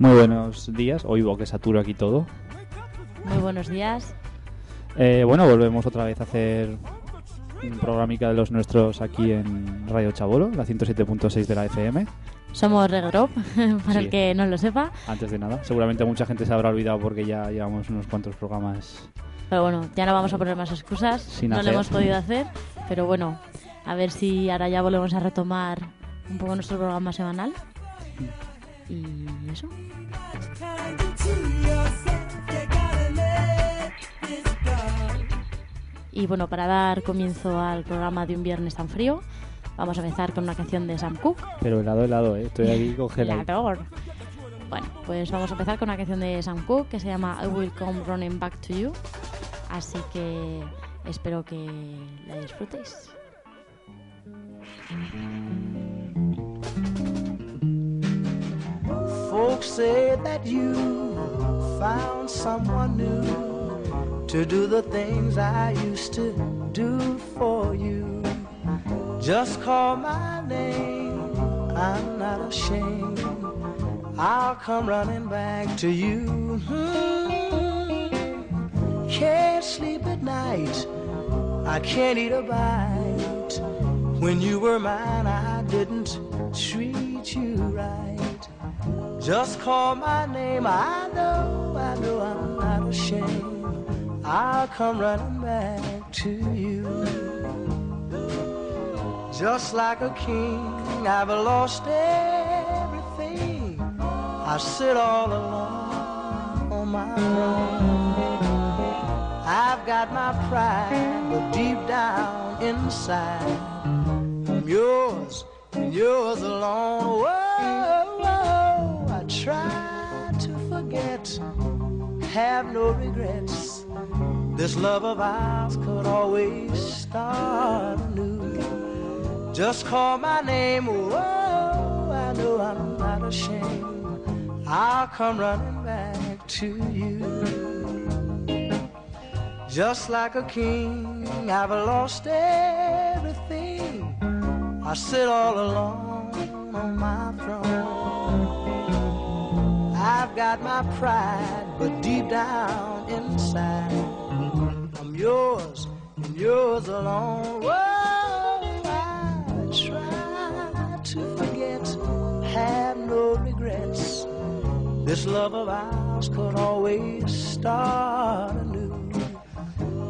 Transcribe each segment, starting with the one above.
Muy buenos días. Oigo que saturo aquí todo. Muy buenos días. Eh, bueno, volvemos otra vez a hacer un programica de los nuestros aquí en Radio Chabolo, la 107.6 de la FM. Somos Regrop, para Sí. el que no lo sepa. Antes de nada, seguramente mucha gente se habrá olvidado porque ya llevamos unos cuantos programas. Pero bueno, ya no vamos a poner más excusas. Sin no hacer. lo hemos podido hacer. Pero bueno, a ver si ahora ya volvemos a retomar un poco nuestro programa semanal. Y eso. Y bueno, para dar comienzo al programa de un viernes tan frío, vamos a empezar con una canción de Sam Cooke. Pero helado, helado, ¿eh? Estoy aquí congelado. Bueno, pues vamos a empezar con una canción de Sam Cooke que se llama I Will Come Running Back to You. Así que espero que la disfrutéis. Folks say that you found someone new to do the things I used to do for you. Just call my name, I'm not ashamed. I'll come running back to you. Hmm. Can't sleep at night, I can't eat a bite. When you were mine, I didn't treat. Just call my name, I know, I know I'm not ashamed. I'll come running back to you. Just like a king, I've lost everything. I sit all alone on my throne. I've got my pride, but deep down inside, I'm yours and yours alone. Have no regrets. This love of ours could always start anew. Just call my name, whoa, I know I'm not ashamed. I'll come running back to you. Just like a king, I've lost everything. I sit all alone on my throne. I've got my pride, but deep down inside, I'm yours and yours alone. Whoa, I try to forget, have no regrets. This love of ours could always start anew.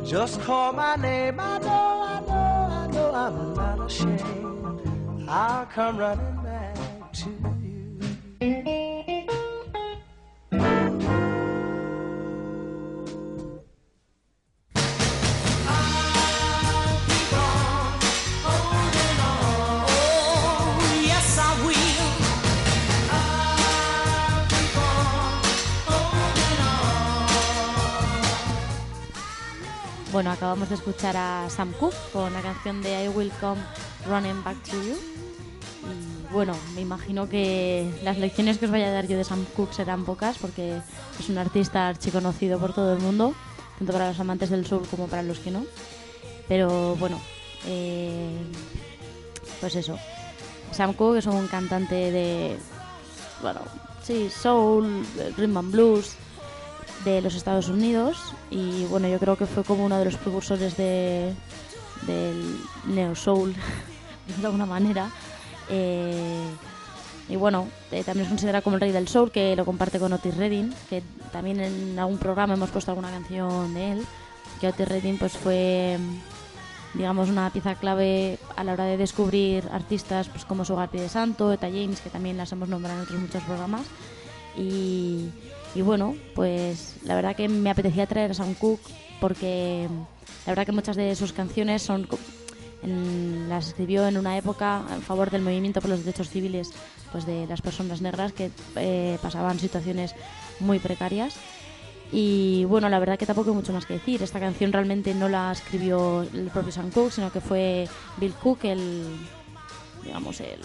Just call my name, I know, I know, I know I'm not ashamed. I'll come running back to you. Bueno, acabamos de escuchar a Sam Cooke con la canción de I Will Come Running Back to You. Y bueno, me imagino que las lecciones que os vaya a dar yo de Sam Cooke serán pocas porque es un artista archiconocido por todo el mundo, tanto para los amantes del soul como para los que no. Pero bueno, eh, pues eso. Sam Cooke es un cantante de, bueno, sí, soul, rhythm and blues, de los Estados Unidos y bueno yo creo que fue como uno de los precursores de del neo soul de alguna manera. Eh, y bueno eh, también es considerado como el rey del soul que lo comparte con Otis Redding que también en algún programa hemos puesto alguna canción de él Otis Redding pues fue digamos una pieza clave a la hora de descubrir artistas pues como Sogar de Santo, Eta James que también las hemos nombrado en otros muchos programas. Y, y bueno, pues la verdad que me apetecía traer a Sam Cooke porque la verdad que muchas de sus canciones son en- las escribió en una época en favor del movimiento por los derechos civiles pues de las personas negras que eh, pasaban situaciones muy precarias y bueno, la verdad que tampoco hay mucho más que decir. Esta canción realmente no la escribió el propio Sam Cooke, sino que fue Bill Cook el, digamos, el,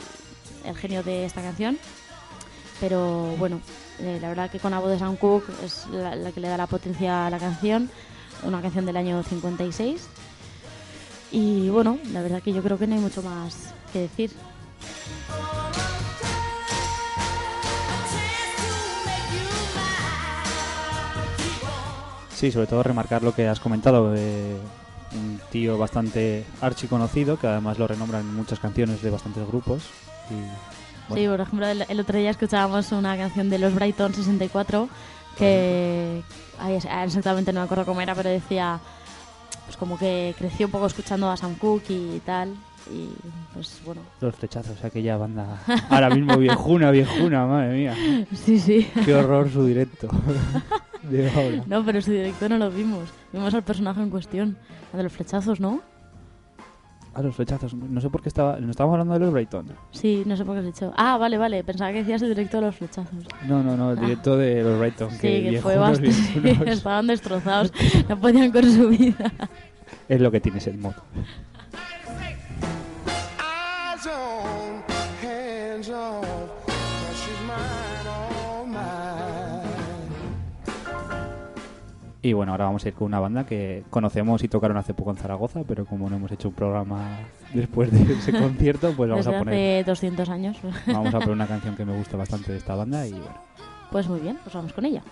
el genio de esta canción. Pero bueno, eh, la verdad que con voz de Sam Cooke es la, que le da la potencia a la canción. Una canción del año 56. Y bueno, la verdad que yo creo que no hay mucho más que decir. Sí, sobre todo remarcar lo que has comentado de un tío bastante archiconocido, que además lo renombran en muchas canciones de bastantes grupos. Bueno, Sí, por ejemplo, el, el otro día escuchábamos una canción de los Brighton 64 que ay, ah, exactamente no me acuerdo cómo era, pero decía pues como que creció un poco escuchando a Sam Cooke y tal y pues bueno, Los flechazos, aquella banda ahora mismo viejuna, viejuna, madre mía. sí, sí. Qué horror su directo de ahora. No, pero su directo no lo vimos. Vimos al personaje en cuestión, la de los flechazos, ¿no? Ah, los flechazos. No sé por qué estaba. No estábamos hablando de los Brighton. Sí, no sé por qué has dicho. Ah, vale, vale. Pensaba que decías el directo de los flechazos. No, no, no, el directo de los Brighton. Ah. Sí, que que fue bastante. Estaban destrozados. No podían con su vida. Es lo que tienes el modo. Eyes on, Y bueno, ahora vamos a ir con una banda que conocemos y tocaron hace poco en Zaragoza, pero como no hemos hecho un programa después de ese concierto, pues vamos Desde a poner hace 200 años. vamos a poner una canción que me gusta bastante de esta banda y bueno. Pues muy bien, pues vamos con ella.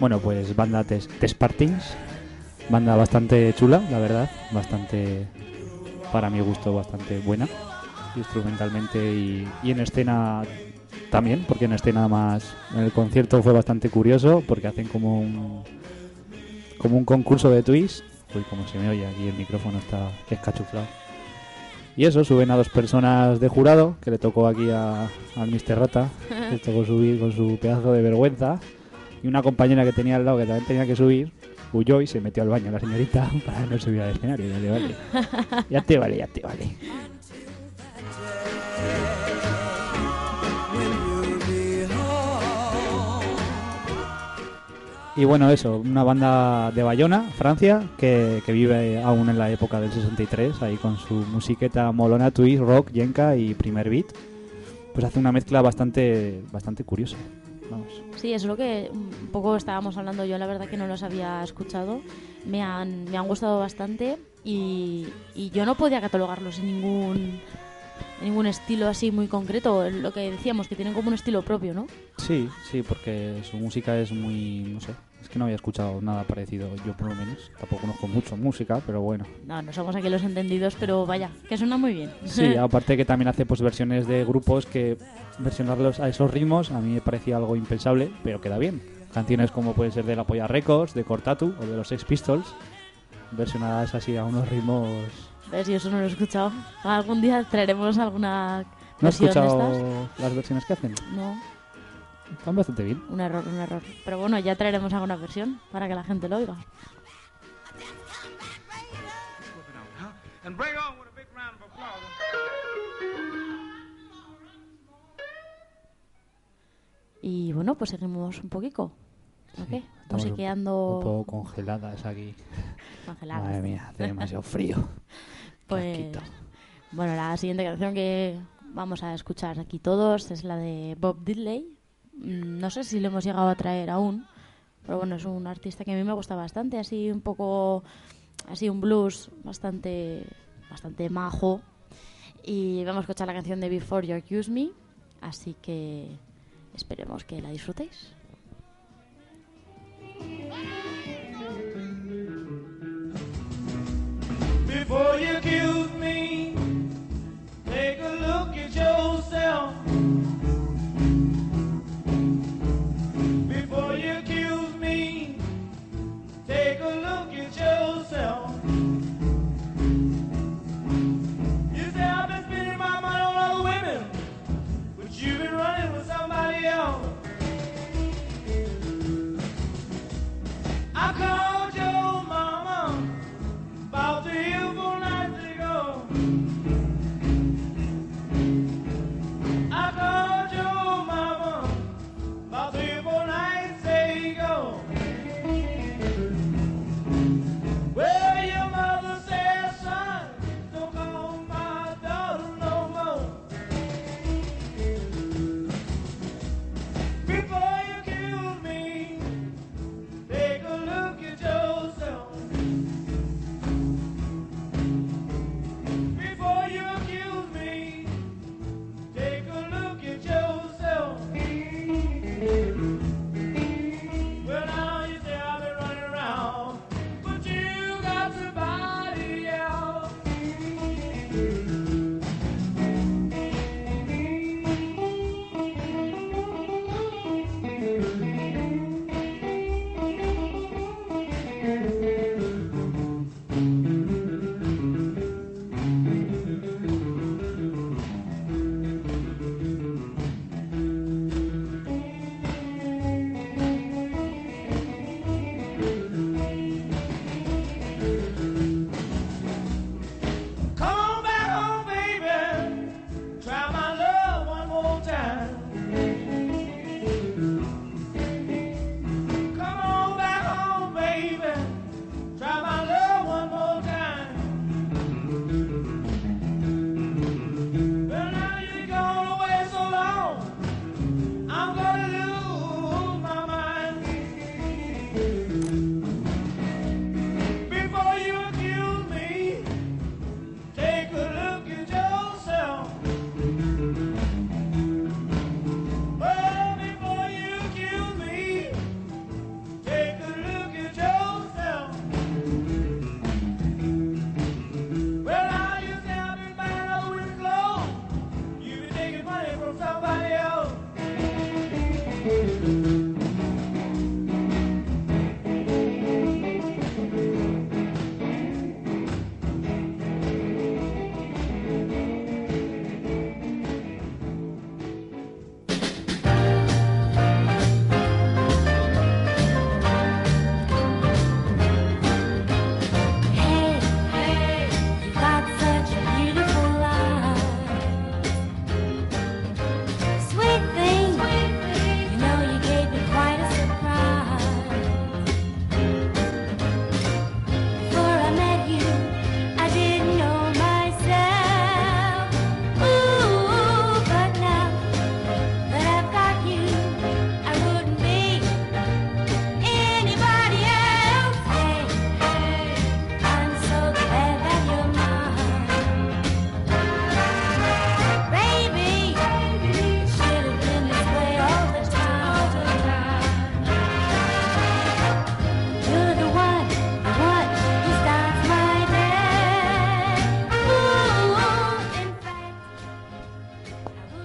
Bueno, pues banda Tes, Tespartings. Banda bastante chula, la verdad. Bastante, para mi gusto, bastante buena. Instrumentalmente y, y en escena también, porque en escena más. En el concierto fue bastante curioso, porque hacen como un. Como un concurso de twist. Uy, como se me oye aquí, el micrófono está escachuflado. Y eso, suben a dos personas de jurado, que le tocó aquí a, al Mr. Rata, le tocó subir con su pedazo de vergüenza. Y una compañera que tenía al lado, que también tenía que subir, huyó y se metió al baño la señorita para no subir al escenario. Ya te vale, ya te vale. Y bueno, eso, una banda de Bayona, Francia, que, que vive aún en la época del 63, ahí con su musiqueta molona, twist, rock, yenka y primer beat. Pues hace una mezcla bastante, bastante curiosa. Vamos. Sí, es lo que un poco estábamos hablando yo, la verdad que no los había escuchado. Me han, me han gustado bastante y, y yo no podía catalogarlos en ningún, ningún estilo así muy concreto. Lo que decíamos, que tienen como un estilo propio, ¿no? Sí, sí, porque su música es muy, no sé, es que no había escuchado nada parecido, yo por lo menos. Tampoco conozco mucho música, pero bueno. No, no somos aquí los entendidos, pero vaya, que suena muy bien. Sí, aparte que también hace pues versiones de grupos que versionarlos a esos ritmos a mí me parecía algo impensable, pero queda bien. Canciones como puede ser de La Polla Records, de Cortatu o de los Sex Pistols, versionadas así a unos ritmos... ¿Ves? Yo eso no lo he escuchado. Algún día traeremos alguna ¿No has escuchado estas. las versiones que hacen? No, están bastante bien. Un error, un error. Pero bueno, ya traeremos alguna versión para que la gente lo oiga. Y bueno, pues seguimos un poquito. ¿Ok? Sí, quedando... Un poco congeladas aquí. Congeladas. Madre mía, hace demasiado frío. pues. Bueno, la siguiente canción que vamos a escuchar aquí todos es la de Bob Diddley, Mm, no sé si lo hemos llegado a traer aún, pero bueno, es un artista que a mí me gusta bastante, así un poco, así un blues bastante, bastante majo. Y vamos a escuchar la canción de Before You Accuse Me, así que esperemos que la disfrutéis.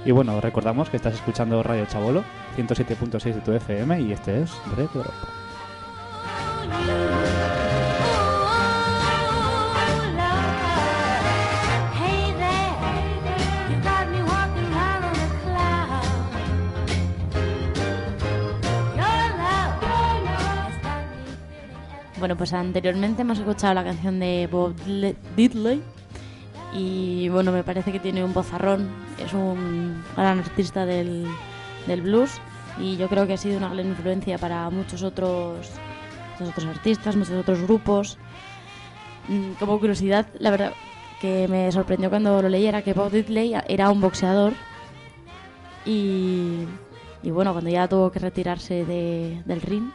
Y bueno, recordamos que estás escuchando Radio Chabolo, 107.6 de tu FM y este es Retro. Bueno, pues anteriormente hemos escuchado la canción de Bob Diddley y bueno, me parece que tiene un bozarrón es un gran artista del, del blues y yo creo que ha sido una gran influencia para muchos otros, otros artistas, muchos otros grupos. Mm, como curiosidad, la verdad que me sorprendió cuando lo leí era que Bob Diddley era un boxeador y, y bueno, cuando ya tuvo que retirarse del ring,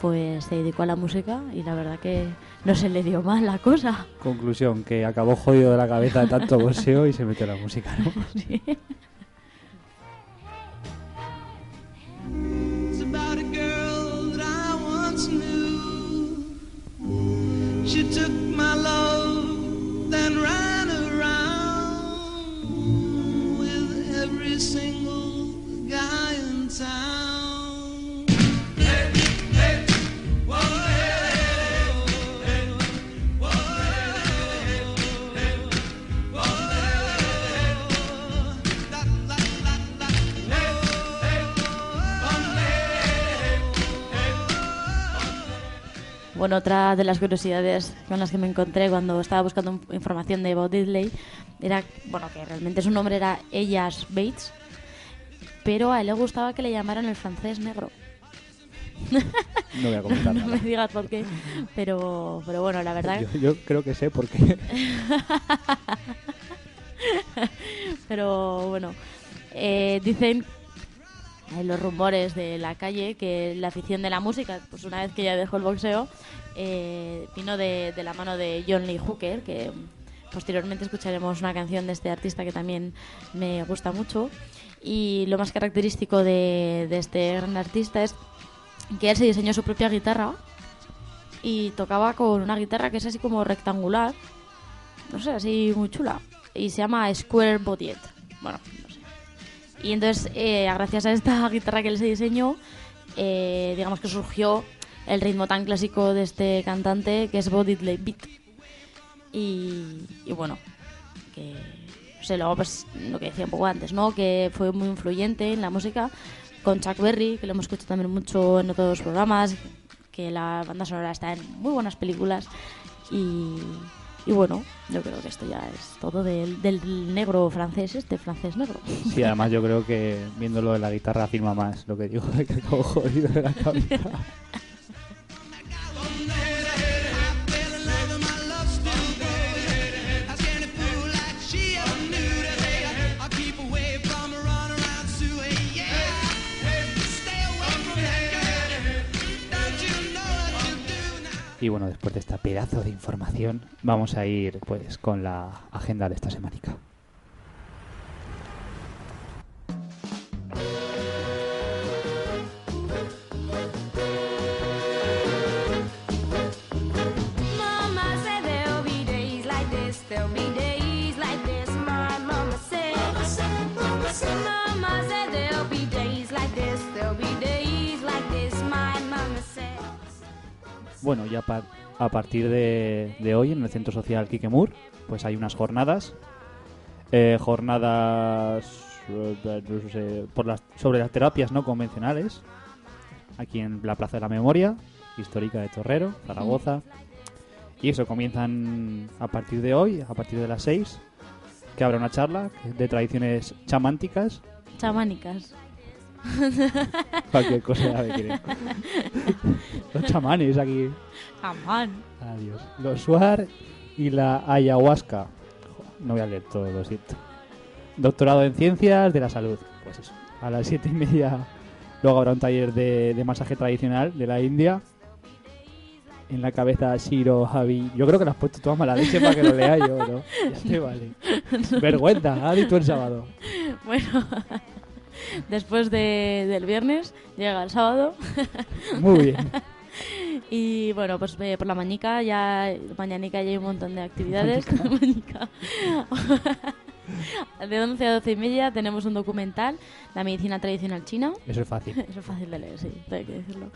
pues se dedicó a la música y la verdad que no se le dio mal la cosa. Conclusión, que acabó jodido de la cabeza de tanto boxeo y se metió en la música, ¿no? Sí. It's about a girl that I once knew. She took my love, then ran around with every single guy in town. Bueno, otra de las curiosidades con las que me encontré cuando estaba buscando in- información de Bob Diddley era, bueno, que realmente su nombre era Ellas Bates, pero a él le gustaba que le llamaran el francés negro. No voy a comentar no me nada. digas por qué, pero, pero bueno, la verdad... Yo, yo creo que sé por qué. Pero bueno, eh, dicen eh, los rumores de la calle que la afición de la música, pues una vez que ya dejó el boxeo, eh, vino de, de la mano de John Lee Hooker, que posteriormente escucharemos una canción de este artista que también me gusta mucho. Y lo más característico de, de este gran artista es que él se diseñó su propia guitarra y tocaba con una guitarra que es así como rectangular, no sé, así muy chula. Y se llama Square Bodied. Bueno. Y entonces, eh, gracias a esta guitarra que se diseñó, eh, digamos que surgió el ritmo tan clásico de este cantante que es Like Beat. Y, y bueno, que no sé, luego pues lo que decía un poco antes, ¿no? Que fue muy influyente en la música con Chuck Berry, que lo hemos escuchado también mucho en otros programas, que la banda sonora está en muy buenas películas y, y bueno, yo creo que esto ya es todo del, del negro francés, este francés negro. Sí, además yo creo que viéndolo de la guitarra afirma más lo que digo de que acabo jodido de la cabeza. Y bueno, después de esta pedazo de información, vamos a ir pues con la agenda de esta semanica. Bueno, ya par- a partir de, hoy en el Centro Social Kikemur, pues hay unas jornadas. eh, jornadas eh, por las, sobre las terapias no convencionales. Aquí en la Plaza de la Memoria, histórica de Torrero, Zaragoza. Y eso, comienzan a partir de hoy, a partir de las 6, que habrá una charla de tradiciones chamánticas. Chamánicas. Cualquier cosa me quiere. Los chamanes aquí. Chamán. Adiós. Los suar y la ayahuasca. No voy a leer todo, lo siento. Doctorado en Ciencias de la Salud. Pues eso. A las siete y media luego habrá un taller de, de masaje tradicional de la India. En la cabeza Shiro Javi. Yo creo que lo has puesto toda mala leche para que lo lea yo, ¿no? Ya te vale. Vergüenza, ha dicho el sábado. Bueno, después de- del viernes llega el sábado. Muy bien. Y bueno, pues eh, por la mañica ya, mañanica ya hay un montón de actividades. De 11 a 12 y media tenemos un documental, La medicina tradicional china. Eso es fácil. Eso es fácil de leer, sí, hay que decirlo.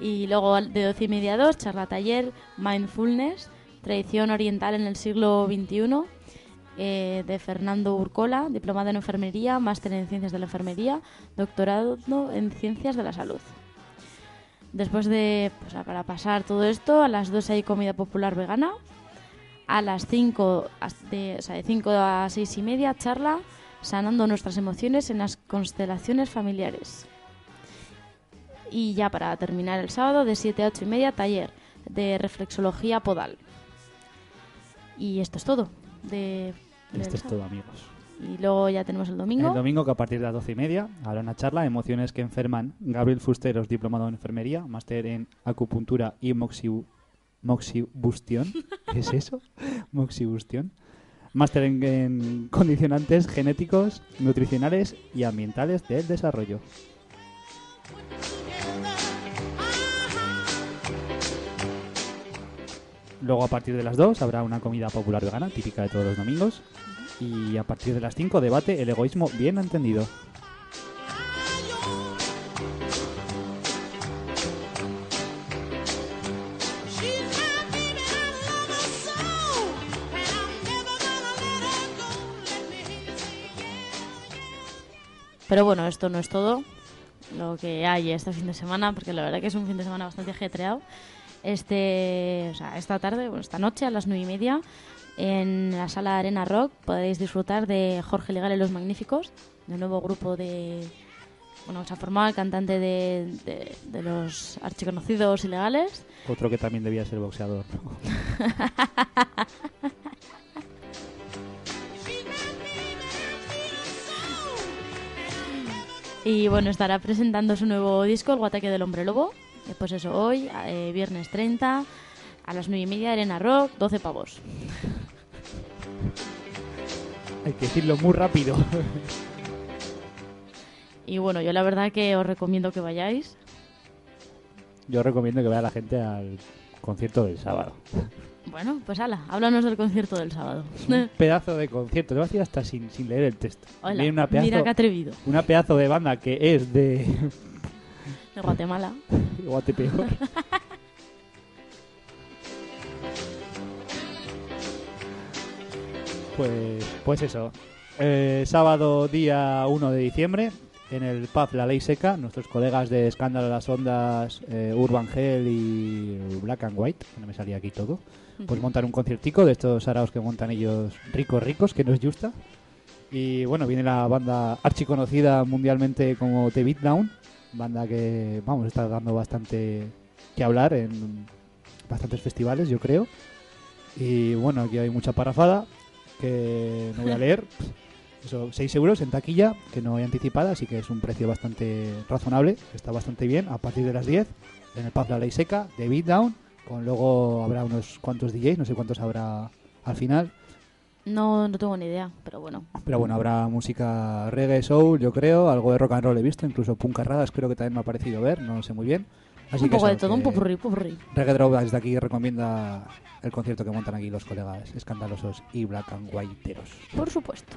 Y luego de 12 y media a 2, charla taller, Mindfulness, tradición oriental en el siglo XXI, eh, de Fernando Urcola, diplomado en enfermería, máster en ciencias de la enfermería, doctorado en ciencias de la salud. Después de, pues, para pasar todo esto, a las 2 hay comida popular vegana. A las 5, as- de, o sea, de 5 a 6 y media, charla sanando nuestras emociones en las constelaciones familiares. Y ya para terminar el sábado, de 7 a 8 y media, taller de reflexología podal. Y esto es todo. De, Esto es todo, amigos. Y luego ya tenemos el domingo. El domingo, que a partir de las doce y media, habrá una charla Emociones que enferman. Gabriel Fusteros, diplomado en enfermería, máster en acupuntura y moxibu- moxibustión. ¿Qué es eso? moxibustión. Máster en, en condicionantes genéticos, nutricionales y ambientales del desarrollo. Luego, a partir de las 2, habrá una comida popular vegana, típica de todos los domingos. Y a partir de las 5, debate el egoísmo bien entendido. Pero bueno, esto no es todo lo que hay este fin de semana, porque la verdad que es un fin de semana bastante ajetreado. Este, o sea, esta tarde, bueno, esta noche a las nueve y media, en la sala Arena Rock podréis disfrutar de Jorge Legal y los Magníficos, del nuevo grupo de. Bueno, se ha formado el cantante de, de, de los archiconocidos ilegales. Otro que también debía ser boxeador. ¿no? Y bueno, estará presentando su nuevo disco, El Guataque del Hombre Lobo. Eh, Pues eso, hoy, eh, viernes 30, a las 9 y media, Arena Rock, 12 pavos. Hay que decirlo muy rápido. Y bueno, yo la verdad que os recomiendo que vayáis. Yo recomiendo que vaya la gente al concierto del sábado. Bueno, pues ala, háblanos del concierto del sábado. Un pedazo de concierto. Te voy a decir hasta sin, sin leer el texto. Hola, una pedazo, mira qué atrevido. Una pedazo de banda que es de De Guatemala. Guatepeor. Pues, pues eso. Eh, sábado día 1 de diciembre en el pub La Ley Seca, nuestros colegas de Escándalo las Ondas, eh, Urban Hell y Black and White, que no me salía aquí todo, pues montan un conciertico de estos araos que montan ellos ricos ricos, que no es justa. Y bueno, viene la banda archiconocida mundialmente como The Beatdown, banda que, vamos, está dando bastante que hablar en bastantes festivales, yo creo. Y bueno, aquí hay mucha parrafada que no voy a leer. Eso, 6 euros en taquilla, que no hay anticipada, así que es un precio bastante razonable, está bastante bien. A partir de las 10, en el pub La Ley Seca, de Beatdown, con luego habrá unos cuantos DJs, no sé cuántos habrá al final. No, no tengo ni idea, pero bueno. Pero bueno, habrá música reggae, soul, yo creo, algo de rock and roll he visto, incluso puncarradas creo que también me ha parecido ver, no sé muy bien. Así un que poco de todo, un popurrí, popurrí. Reggae Drop desde aquí recomienda el concierto que montan aquí los colegas escandalosos y black and whiteeros. Por supuesto.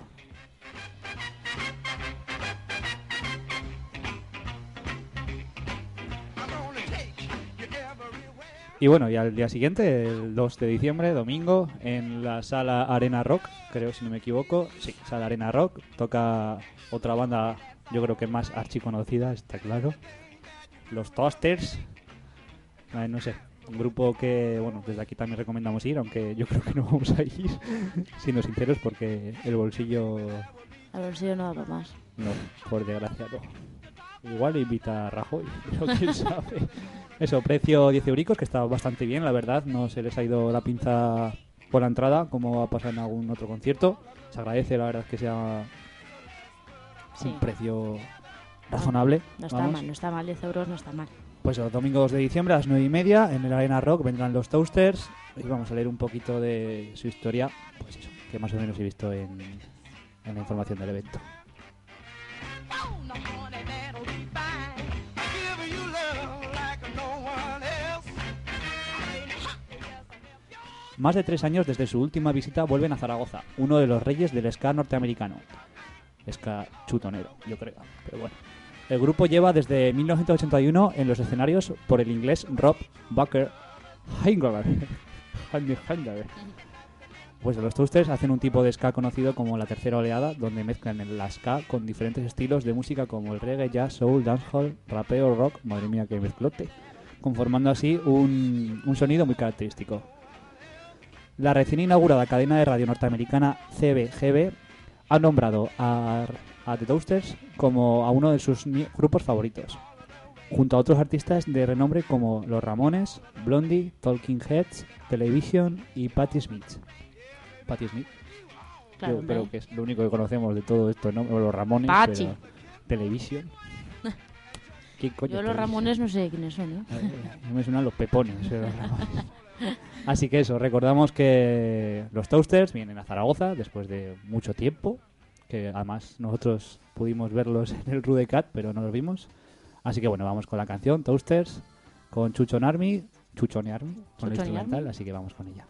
Y bueno, y al día siguiente, el 2 de diciembre, domingo, en la sala Arena Rock, creo si no me equivoco, sí, sala Arena Rock, toca otra banda, yo creo que más archiconocida, está claro, los Toasters, Eh, no sé, un grupo que, bueno, desde aquí también recomendamos ir, aunque yo creo que no vamos a ir, siendo sinceros, porque el bolsillo, si yo no hago más. no, por desgracia no. Igual invita a Rajoy, pero quién sabe. Eso, precio 10 euricos, que está bastante bien, la verdad. No se les ha ido la pinza por la entrada, como ha pasado en algún otro concierto. Se agradece, la verdad, que sea Sí. un precio razonable. No está vamos. mal, no está mal, 10 euros no está mal. Pues el domingo 2 de diciembre a las 9 y media en el Arena Rock vendrán los Toasters y vamos a leer un poquito de su historia, pues eso, que más o menos he visto en, en la información del evento. Más de tres años desde su última visita vuelven a Zaragoza, uno de los reyes del ska norteamericano. Ska chutonero, yo creo, pero bueno. El grupo lleva desde 1981 en los escenarios por el inglés Rob Bucker. Heingeler. Pues los Toasters hacen un tipo de ska conocido como la tercera oleada, donde mezclan el ska con diferentes estilos de música como el reggae, jazz, soul, dancehall, rapeo, rock, madre mía que mezclote, conformando así un, un sonido muy característico. La recién inaugurada cadena de radio norteamericana CBGB ha nombrado a, a The Toasters como a uno de sus grupos favoritos, junto a otros artistas de renombre como Los Ramones, Blondie, Talking Heads, Television y Patti Smith. Patti Smith. Claro, Yo creo que es lo único que conocemos de todo esto, ¿no? Los Ramones. Pachi. pero- Television. ¿Quién coño Yo los? Ramones no sé quiénes son, ¿eh? No me suenan los pepones. los Ramones. Así que eso, recordamos que los Toasters vienen a Zaragoza después de mucho tiempo, que además nosotros pudimos verlos en el Rudecat, pero no los vimos. Así que bueno, vamos con la canción Toasters, con Chuchon Army, Chuchon Army, con Chuchon instrumental, Army. así que vamos con ella.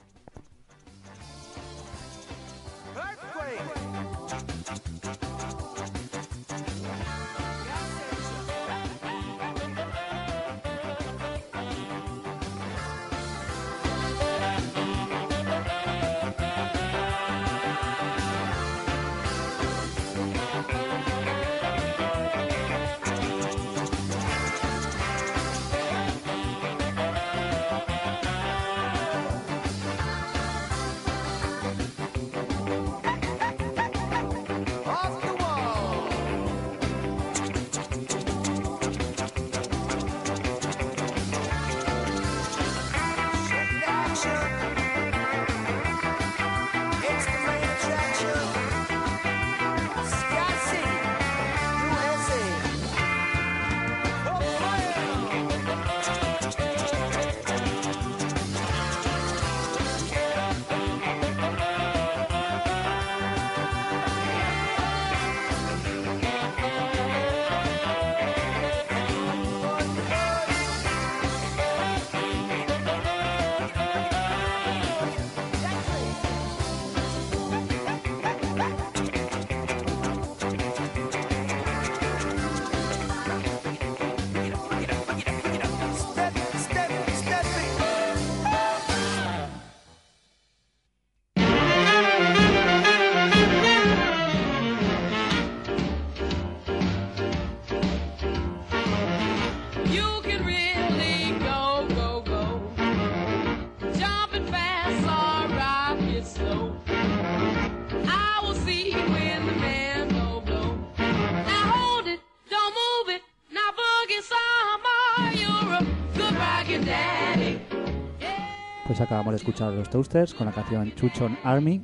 Acabamos de escuchar los Toasters con la canción Chuchon Army,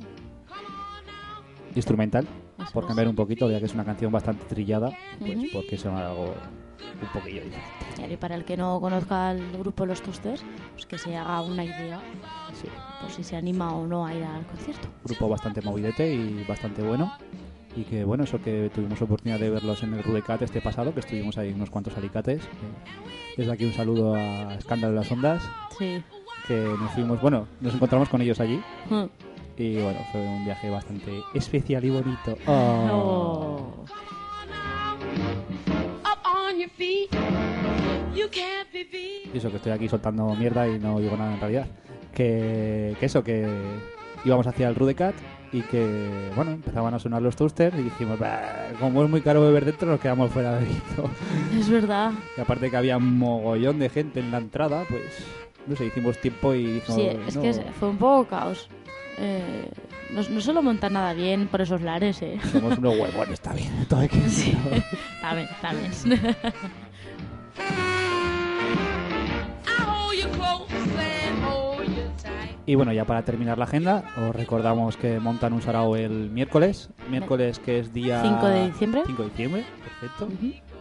instrumental, por cambiar un poquito, ya que es una canción bastante trillada, pues Ujú. porque son algo un poquillo diferente. Claro, Y para el que no conozca el grupo Los Toasters, pues que se haga una idea Sí. por si se anima o no a ir al concierto. grupo bastante movidete y bastante bueno. Y que bueno, eso que tuvimos oportunidad de verlos en el Rudecat este pasado, que estuvimos ahí unos cuantos alicates. que Desde aquí un saludo a Escándalo de las Ondas, Sí. Que nos fuimos, bueno, nos encontramos con ellos allí. Mm. Y bueno, fue un viaje bastante especial y bonito. Oh. Oh. Up on your feet. You can't be beat. Y eso, que estoy aquí soltando mierda y no digo nada en realidad. Que, que eso, que íbamos hacia el Rudecat y que, bueno, empezaban a sonar los toasters y dijimos, "Bah, como es muy caro beber dentro, nos quedamos fuera bebiendo. Es verdad. Y aparte que había un mogollón de gente en la entrada, pues, no sé, hicimos tiempo y dijimos, Sí, es "No". que fue un poco caos. Eh, no, no suelo montar nada bien por esos lares, ¿eh? Somos unos huevones, está bien. Todo hay que decirlo. Está bien, está. Y bueno, ya para terminar la agenda, os recordamos que montan un sarao el miércoles. Miércoles que es día... 5 de diciembre. 5 de diciembre, perfecto.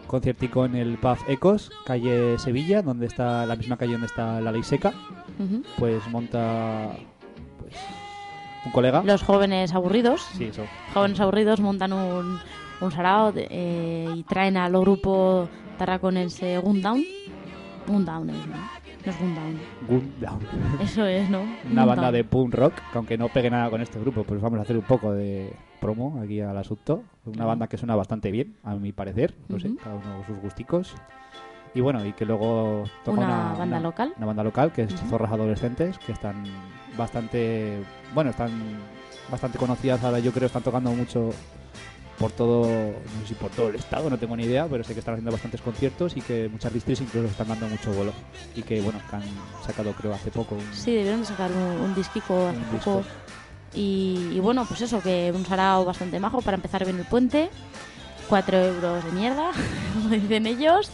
Conciertico en el Pub Ecos, calle Sevilla, donde está la misma calle donde está la ley seca. Ujú. Pues monta pues, un colega. Los jóvenes aburridos. Sí, eso. Jóvenes aburridos montan un, un sarao eh, y traen al grupo tarraconense Gundown. Gundown es, ¿no? No es Gundown. Gundown. Eso es, ¿no? Una banda de punk rock, que aunque no pegue nada con este grupo, pues vamos a hacer un poco de promo aquí al asunto. Una banda que suena bastante bien, a mi parecer, no sé, cada uno sus gusticos. Y bueno, y que luego toca Una una, banda una- local. Una banda local que es. Zorras Adolescentes, que están bastante, bueno, están bastante conocidas ahora, yo creo, están tocando mucho por todo, no sé si por todo el estado, no tengo ni idea, pero sé que están haciendo bastantes conciertos y que muchas distris incluso están dando mucho vuelo. Y que, bueno, que han sacado, creo, hace poco un, Sí, debieron de sacar un, un disquico hace poco. disco. Y, bueno, pues eso, que un sarao bastante majo para empezar bien el puente. 4 euros de mierda, como dicen ellos,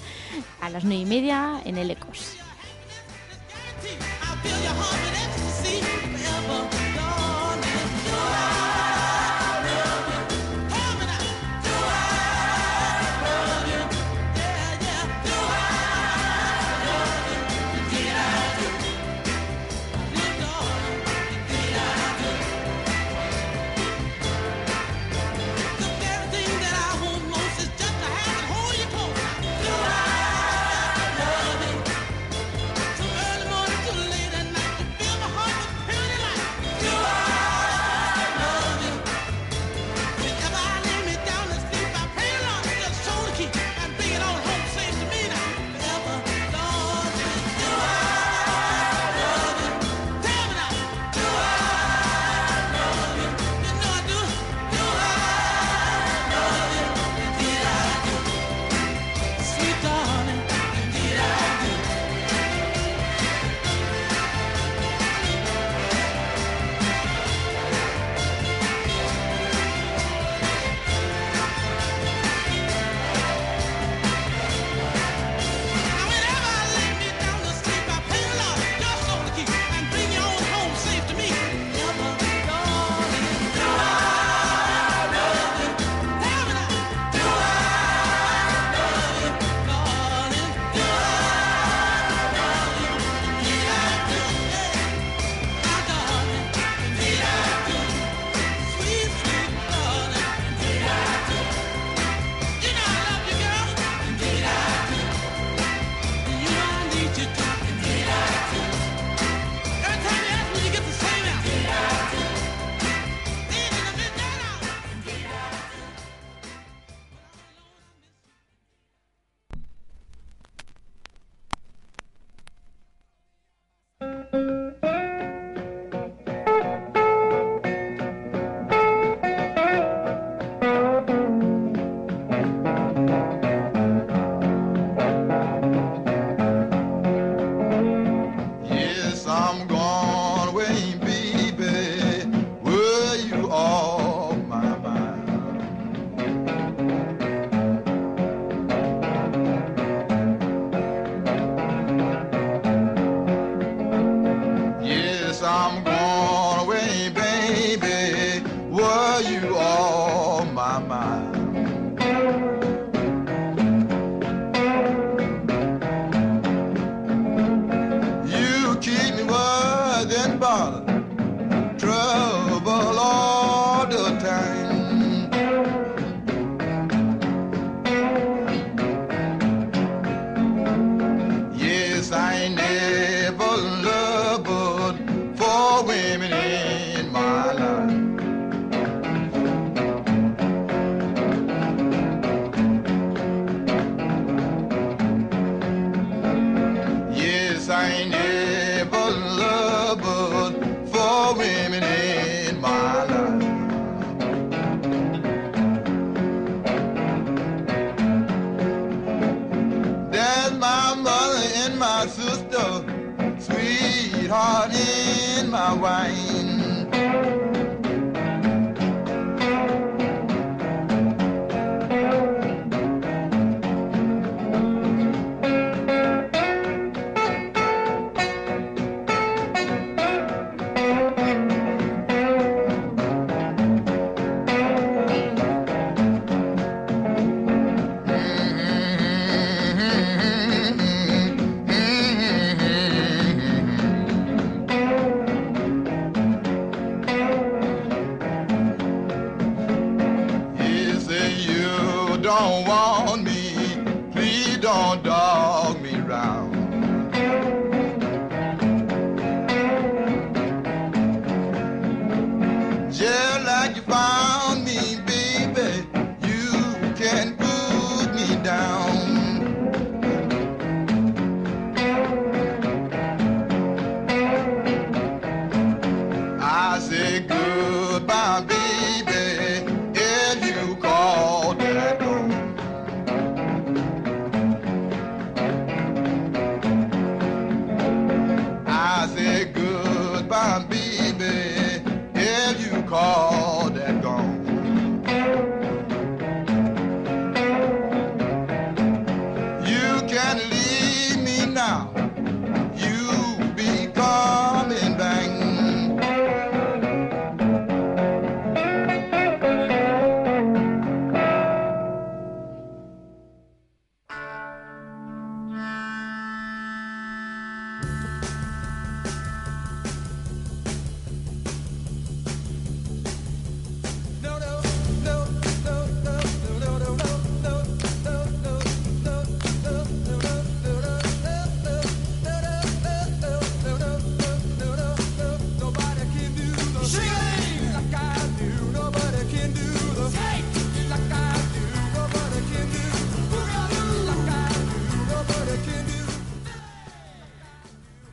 a las 9 y media en el Ecos.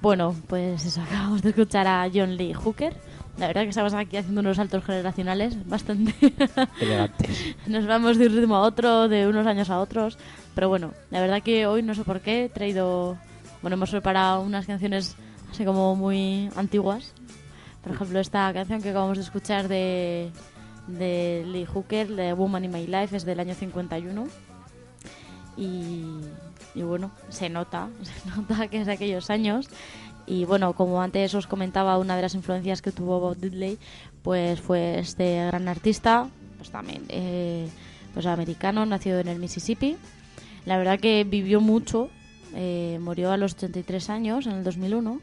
Bueno, pues eso, acabamos de escuchar a John Lee Hooker. La verdad que estamos aquí haciendo unos saltos generacionales bastante Elegantes. Nos vamos de un ritmo a otro, de unos años a otros. Pero bueno, la verdad que hoy no sé por qué he traído. Bueno, hemos preparado unas canciones así como muy antiguas. Por ejemplo, esta canción que acabamos de escuchar de, de Lee Hooker, de Woman in My Life, es del año 51. Y, y bueno, se nota, se nota que es de aquellos años. Y bueno, como antes os comentaba, una de las influencias que tuvo Bob Diddley pues fue este gran artista, pues también eh, pues americano, nacido en el Mississippi. La verdad que vivió mucho, eh, murió a los 83 años en el 2001.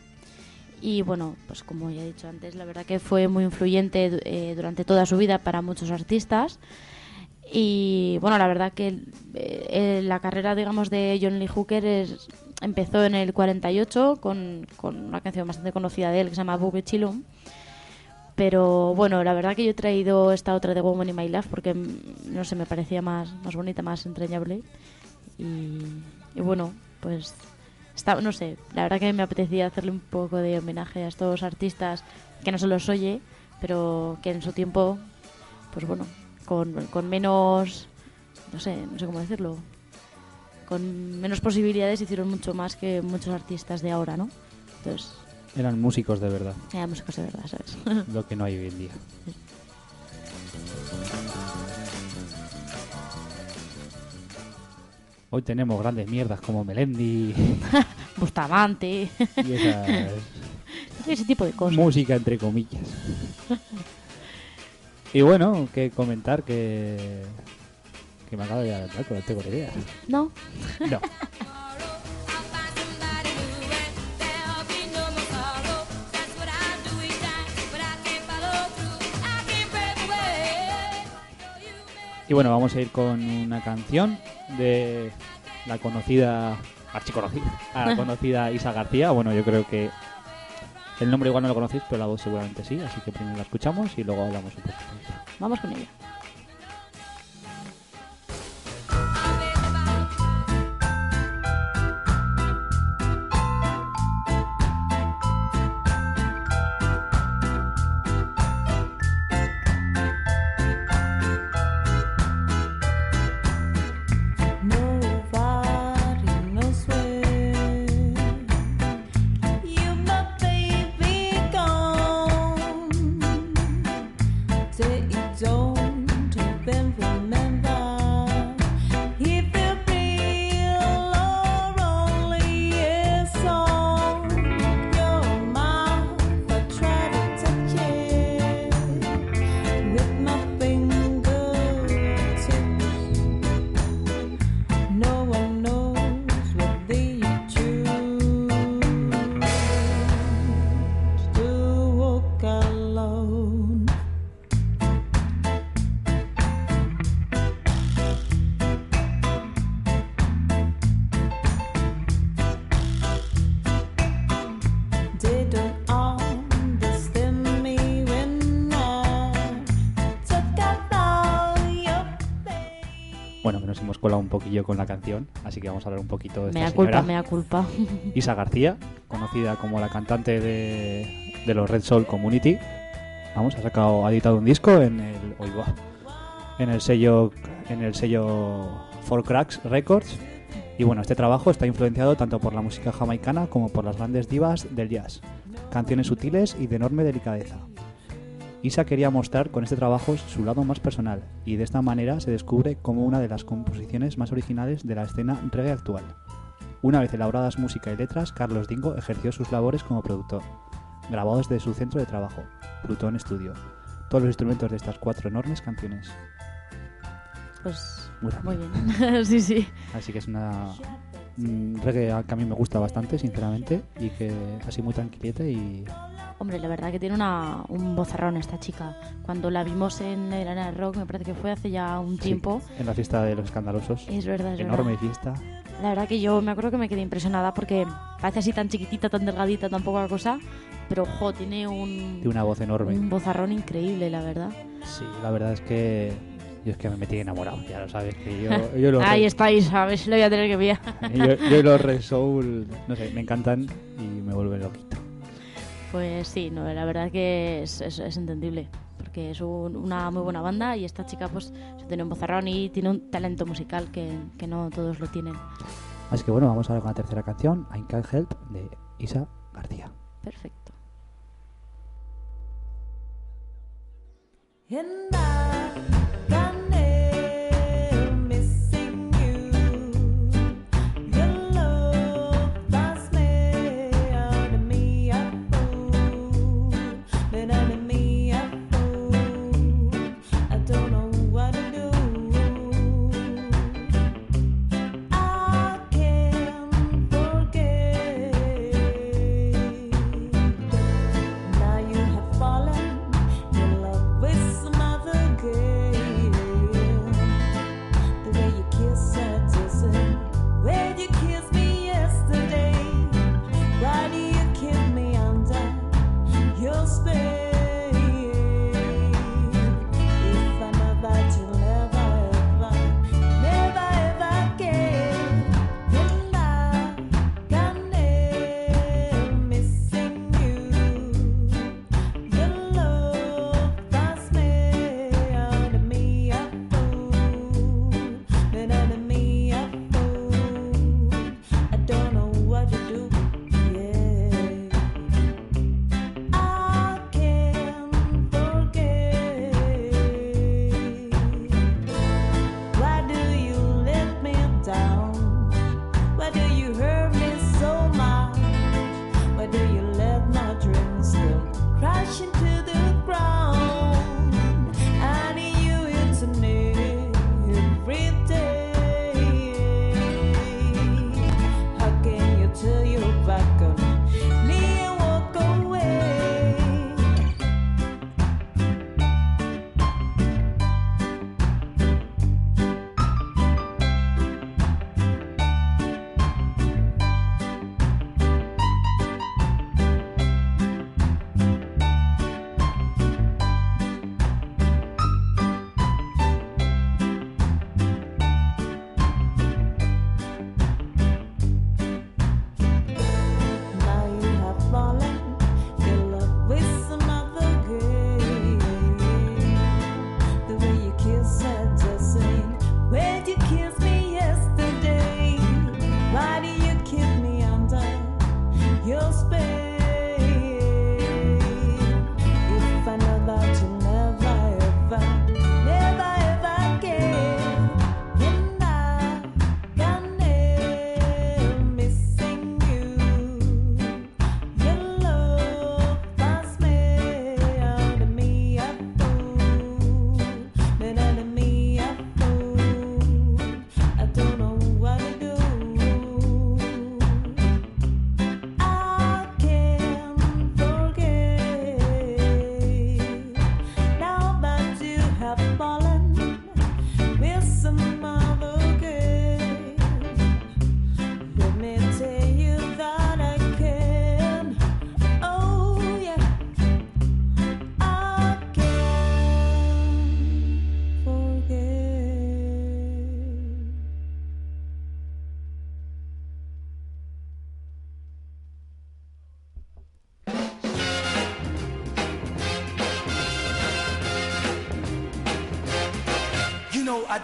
Y bueno, pues como ya he dicho antes, la verdad que fue muy influyente eh, durante toda su vida para muchos artistas. Y bueno, la verdad que eh, eh, la carrera, digamos, de John Lee Hooker es, empezó en el 48 con, con una canción bastante conocida de él que se llama Boogie Chillum. Pero bueno, la verdad que yo he traído esta otra de Woman in My Life porque, mm, no sé, me parecía más, más bonita, más entrañable. Y, bueno, pues está, no sé, la verdad que me apetecía hacerle un poco de homenaje a estos artistas que no se los oye, pero que en su tiempo, pues bueno, con, con menos, no sé, no sé cómo decirlo, con menos posibilidades hicieron mucho más que muchos artistas de ahora, ¿no? Entonces, Eran músicos de verdad, Eran músicos de verdad, ¿sabes? lo que no hay hoy en día. Hoy tenemos grandes mierdas como Melendi Bustamante. y esas Ese tipo de cosas. música entre comillas. Y bueno, que comentar que que me acabo de no tengo ni idea. No. No. Y bueno, vamos a ir con una canción de la conocida, archiconocida, a la conocida Isa García. Bueno, yo creo que el nombre igual no lo conocéis, pero la voz seguramente sí, así que primero la escuchamos y luego hablamos un poquito. Vamos con ella. Colado un poquillo con la canción, así que vamos a hablar un poquito de esta Mea señora. culpa, mea culpa. Isa García, conocida como la cantante de, de los Red Soul Community. Vamos, ha sacado, ha editado un disco en el, oigo, en el sello, en el sello Four Cracks Records. Y bueno, este trabajo está influenciado tanto por la música jamaicana como por las grandes divas del jazz. Canciones sutiles y de enorme delicadeza. Isa quería mostrar con este trabajo su lado más personal y de esta manera se descubre como una de las composiciones más originales de la escena reggae actual. Una vez elaboradas música y letras, Carlos Dingo ejerció sus labores como productor, grabado desde su centro de trabajo, Plutón Studio. Todos los instrumentos de estas cuatro enormes canciones. Pues Muy bien. sí, sí. Así que es una un reggae que a mí me gusta bastante, sinceramente, y que así muy tranquilita y Hombre, la verdad que tiene una, un bozarrón esta chica. Cuando la vimos en el Arena Rock, me parece que fue hace ya un sí, tiempo. en la fiesta de los escandalosos. Es verdad, es Enorme verdad. fiesta. La verdad que yo me acuerdo que me quedé impresionada porque parece así tan chiquitita, tan delgadita, tan poca cosa. Pero, jo, tiene un, Tiene una voz enorme. un bozarrón increíble, la verdad. Sí, la verdad es que yo es que me metí enamorado, ya lo sabes, que yo, yo los Ahí Red- está Isa, a ver si lo voy a tener que pillar. yo, yo los Red Soul, no sé, me encantan y me vuelven loquito. Pues sí, no, la verdad que es, es- es entendible. Porque es un- una muy buena banda y esta chica pues se tiene un bozarrón y tiene un talento musical que, que no todos lo tienen. Así que bueno, vamos ahora con la tercera canción, I Can't Help, de Isa García. Perfecto. And I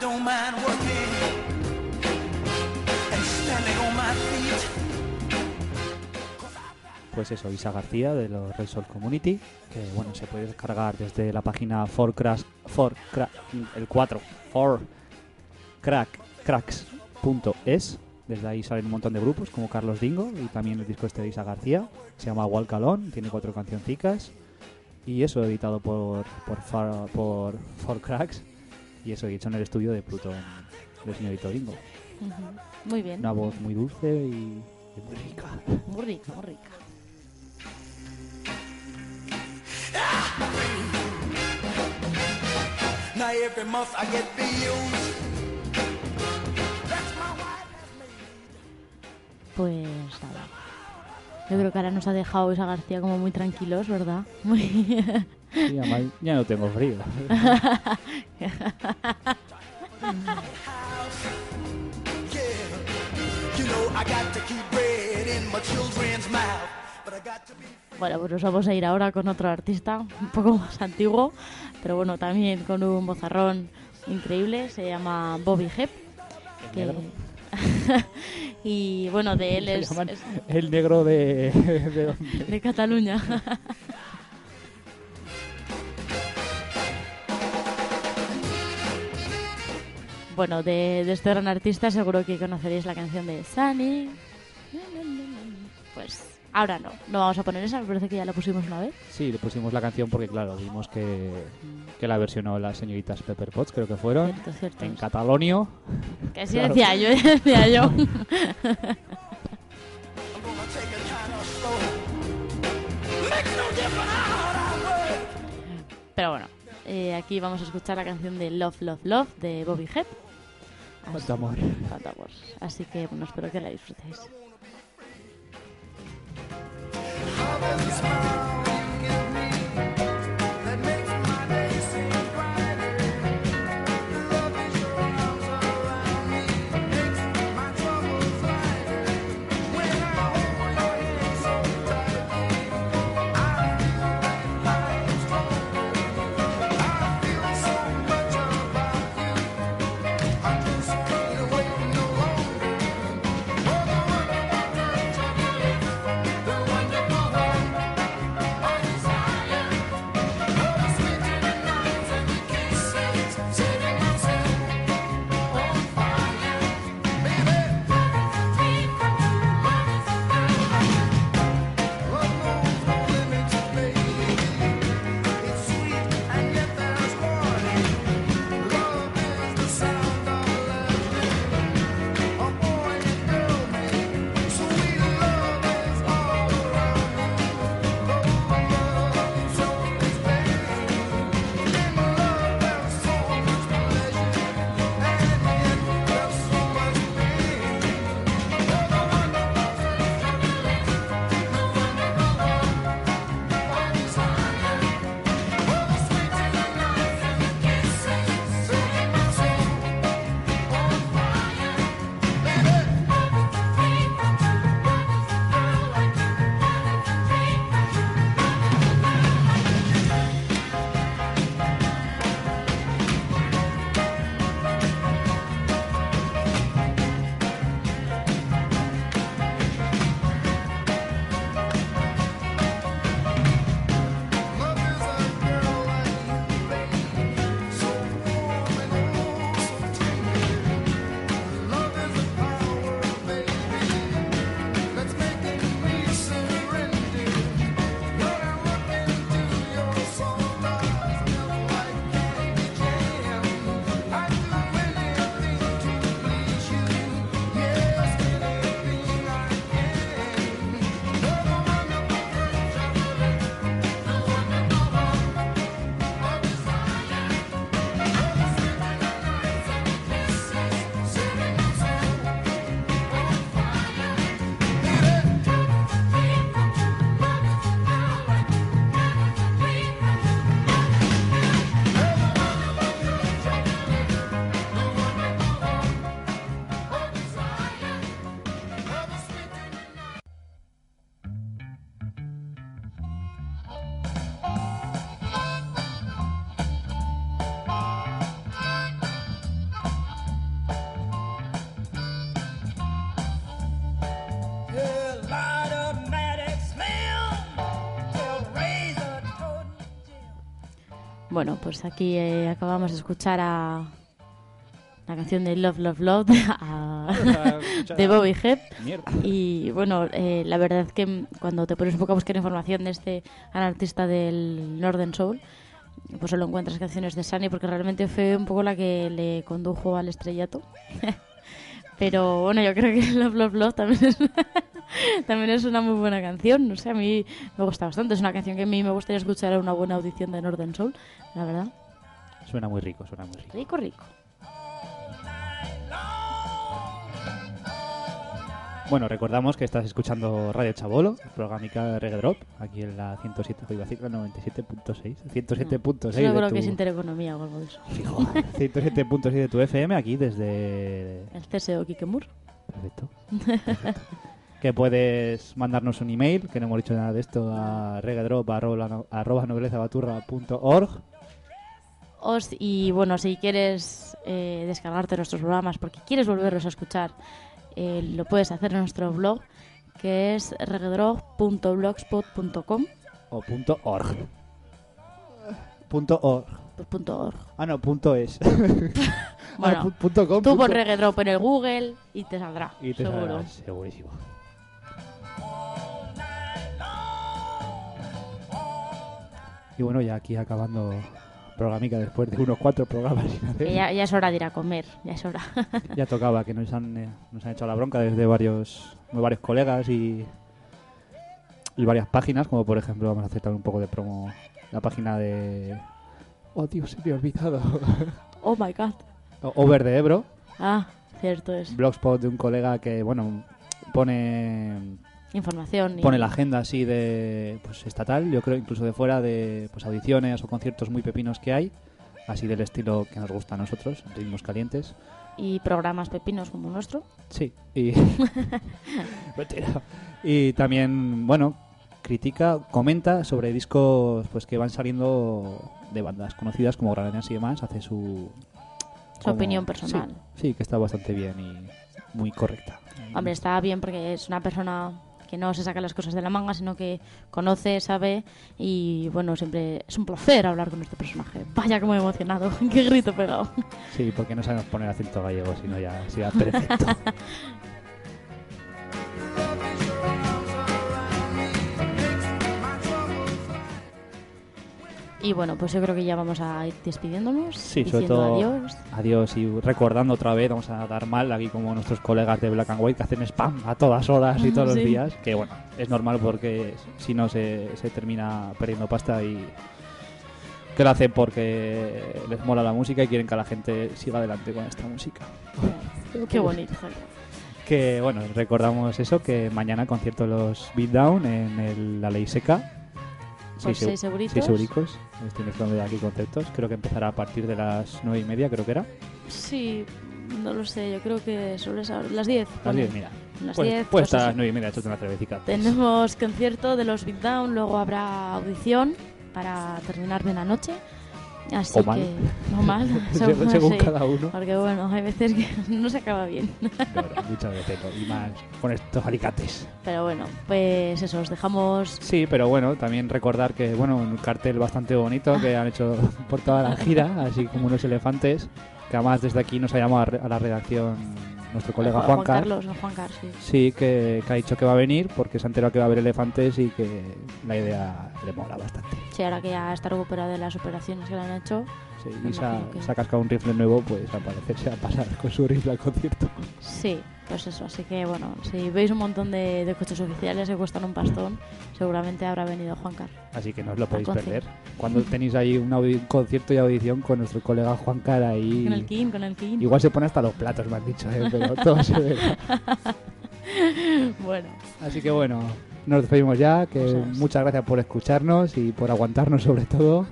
feet. Pues eso, Isa García de los Red Community, que bueno, se puede descargar desde la página for crash, for cra- el 4, for crack, cracks.es. Desde ahí salen un montón de grupos como Carlos Dingo y también el disco este de Isa García. Se llama Walk Alone, tiene cuatro cancioncicas. Y eso editado por, por, por Cracks. Y eso hecho en el estudio de Plutón del señorito Dingo. Ujú. Muy bien. Una voz muy dulce y, y muy rica. Muy rica, muy rica. Pues nada. Yo creo que ahora nos ha dejado Isa García como muy tranquilos, ¿verdad? Muy... Y además ya no tengo frío. Bueno, pues nos vamos a ir ahora con otro artista un poco más antiguo, pero bueno, también con un bozarrón increíble, se llama Bobby Hep. que- y bueno, de él es, el negro de, de Cataluña. bueno, de, de este gran artista seguro que conoceréis la canción de Sunny. Pues ahora no, no vamos a poner esa, me parece que ya la pusimos una vez. Sí, le pusimos la canción porque, claro, vimos que, que la versionó las señoritas Pepper Potts, creo que fueron, Cierto, cierto. en Catalonio. Que sí Claro. decía yo, decía yo. Pero bueno, eh, aquí vamos a escuchar la canción de Love, Love, Love de Bobby Hep. Cuánto amor. Cuánto amor. Así que bueno, espero que la disfrutéis. Bueno, pues aquí eh, acabamos de escuchar a la canción de Love, Love, Love a- de Bobby. Mierda. Y bueno, eh, la verdad es que cuando te pones un poco a buscar información de este gran artista del Northern Soul, pues solo encuentras canciones de Sunny porque realmente fue un poco la que le condujo al estrellato. Pero bueno, yo creo que Love, Love, Love también es, también es una muy buena canción. No sé, a mí me gusta bastante. Es una canción que a mí me gustaría escuchar en una buena audición de Northern Soul, la verdad. Suena muy rico, suena muy rico. Rico, rico. Bueno, recordamos que estás escuchando Radio Chabolo, el programica de Reggae Drop, aquí en la 107, iba a decir la 97.6, 107.6 Yo creo tu... que es intereconomía o algo de eso. Fijo, 107.6 de tu FM, aquí desde... El CSO Kikemur. Perfecto. perfecto. que puedes mandarnos un email, que no hemos dicho nada de esto, a reggaedrop arroba, arroba noblezabaturra.org Os- y bueno, si quieres eh, descargarte nuestros programas porque quieres volverlos a escuchar, eh, lo puedes hacer en nuestro blog que es reggaedrop.blogspot.com o punto .org. Punto .org. Pues punto org. Ah, no, punto es. Bueno, Ah, pu- punto com, tú pon reggaedrop en el Google y te saldrá, Y te seguro. saldrá, segurísimo. Y bueno, ya aquí acabando programica después de unos cuatro programas sin hacer. Que ya, ya es hora de ir a comer, ya es hora. Ya tocaba que nos han, eh, nos han echado la bronca desde varios, varios colegas y, y varias páginas, como por ejemplo, vamos a hacer también un poco de promo, la página de... Oh, tío, se me ha olvidado. oh my god. O- Over de Ebro, Ah, cierto es. blogspot de un colega que, bueno, pone Información. y- pone la agenda así de pues estatal, yo creo incluso de fuera de pues audiciones o conciertos muy pepinos que hay, así del estilo que nos gusta a nosotros, ritmos calientes. Y programas pepinos como el nuestro. Sí, y. Y también, bueno, critica, comenta sobre discos pues que van saliendo de bandas conocidas como Granadas y demás, hace su Su opinión personal. Sí, sí, que está bastante bien y muy correcta. Hombre, está bien porque es una persona que no se saca las cosas de la manga, sino que conoce, sabe y bueno, siempre es un placer hablar con este personaje. Vaya como he emocionado, qué grito pegado. Sí, porque no sabemos poner acento gallego, sino ya sea perfecto. Y bueno, pues yo creo que ya vamos a ir despidiéndonos, Sí, sobre todo adiós. adiós y recordando otra vez, vamos a dar mal aquí como nuestros colegas de Black and White que hacen spam a todas horas y todos los días, que bueno, es normal porque si no se, se termina perdiendo pasta y que lo hacen porque les mola la música y quieren que la gente siga adelante con esta música. Qué bonito. Que bueno, recordamos eso, que mañana concierto los Beatdown en el- la Ley Seca. Por eu- seis euritos. seis euricos. Estoy mezclando ya aquí conceptos. Creo que empezará a partir de las nueve y media, creo que era. Sí, no lo sé, yo creo que sobre las 10. Las pone. 10, mira. Las Pues, 10, pues hasta las nueve y media, échate una cervecica. Tenemos concierto de los Big Down, luego habrá audición para terminar bien la noche. Así O mal. que, no mal, Según- según cada uno. Porque bueno, hay veces que no se acaba bien. Claro, muchas veces, ¿no? y más con estos alicates. Pero bueno, pues eso, os dejamos. Sí, pero bueno, también recordar que, bueno, un cartel bastante bonito que han hecho por toda la gira, así como unos elefantes, que además desde aquí nos ha llamado a la redacción nuestro colega Juan, Juan, Car- Carlos, no, Juan Carlos, sí. Sí, que, que ha dicho que va a venir porque se ha enterado que va a haber elefantes y que la idea le mola bastante. Sí, ahora que ya está recuperado de las operaciones que le han hecho. Sí, y se ha, que- se ha cascado un rifle nuevo, pues al parecer se va a pasar con su rifle al concierto. Sí, pues eso, así que bueno, si veis un montón de, de coches oficiales que cuestan un pastón, seguramente habrá venido Juan Carlos. Así que no os lo podéis perder. Cuando tenéis ahí un, un concierto y audición con nuestro colega Juan Cara ahí. Con el King, con el King. Igual se pone hasta los platos, me han dicho, ¿eh? pero todo se ve. bueno, Así que bueno, nos despedimos ya. Que muchas gracias por escucharnos y por aguantarnos sobre todo.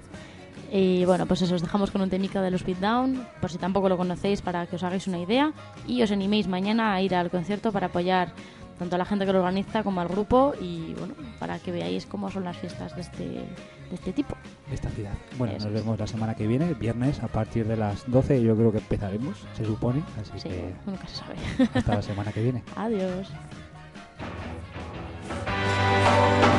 y bueno, pues eso, os dejamos con un temica de los Beatdown, por si tampoco lo conocéis, para que os hagáis una idea y os animéis mañana a ir al concierto para apoyar tanto a la gente que lo organiza como al grupo y bueno, para que veáis cómo son las fiestas de este, de este tipo. de esta ciudad. Bueno, Eso nos es. vemos la semana que viene, viernes, a partir de las 12. Yo creo que empezaremos, se supone. Así Sí, que nunca se sabe. hasta la semana que viene. Adiós. Bye.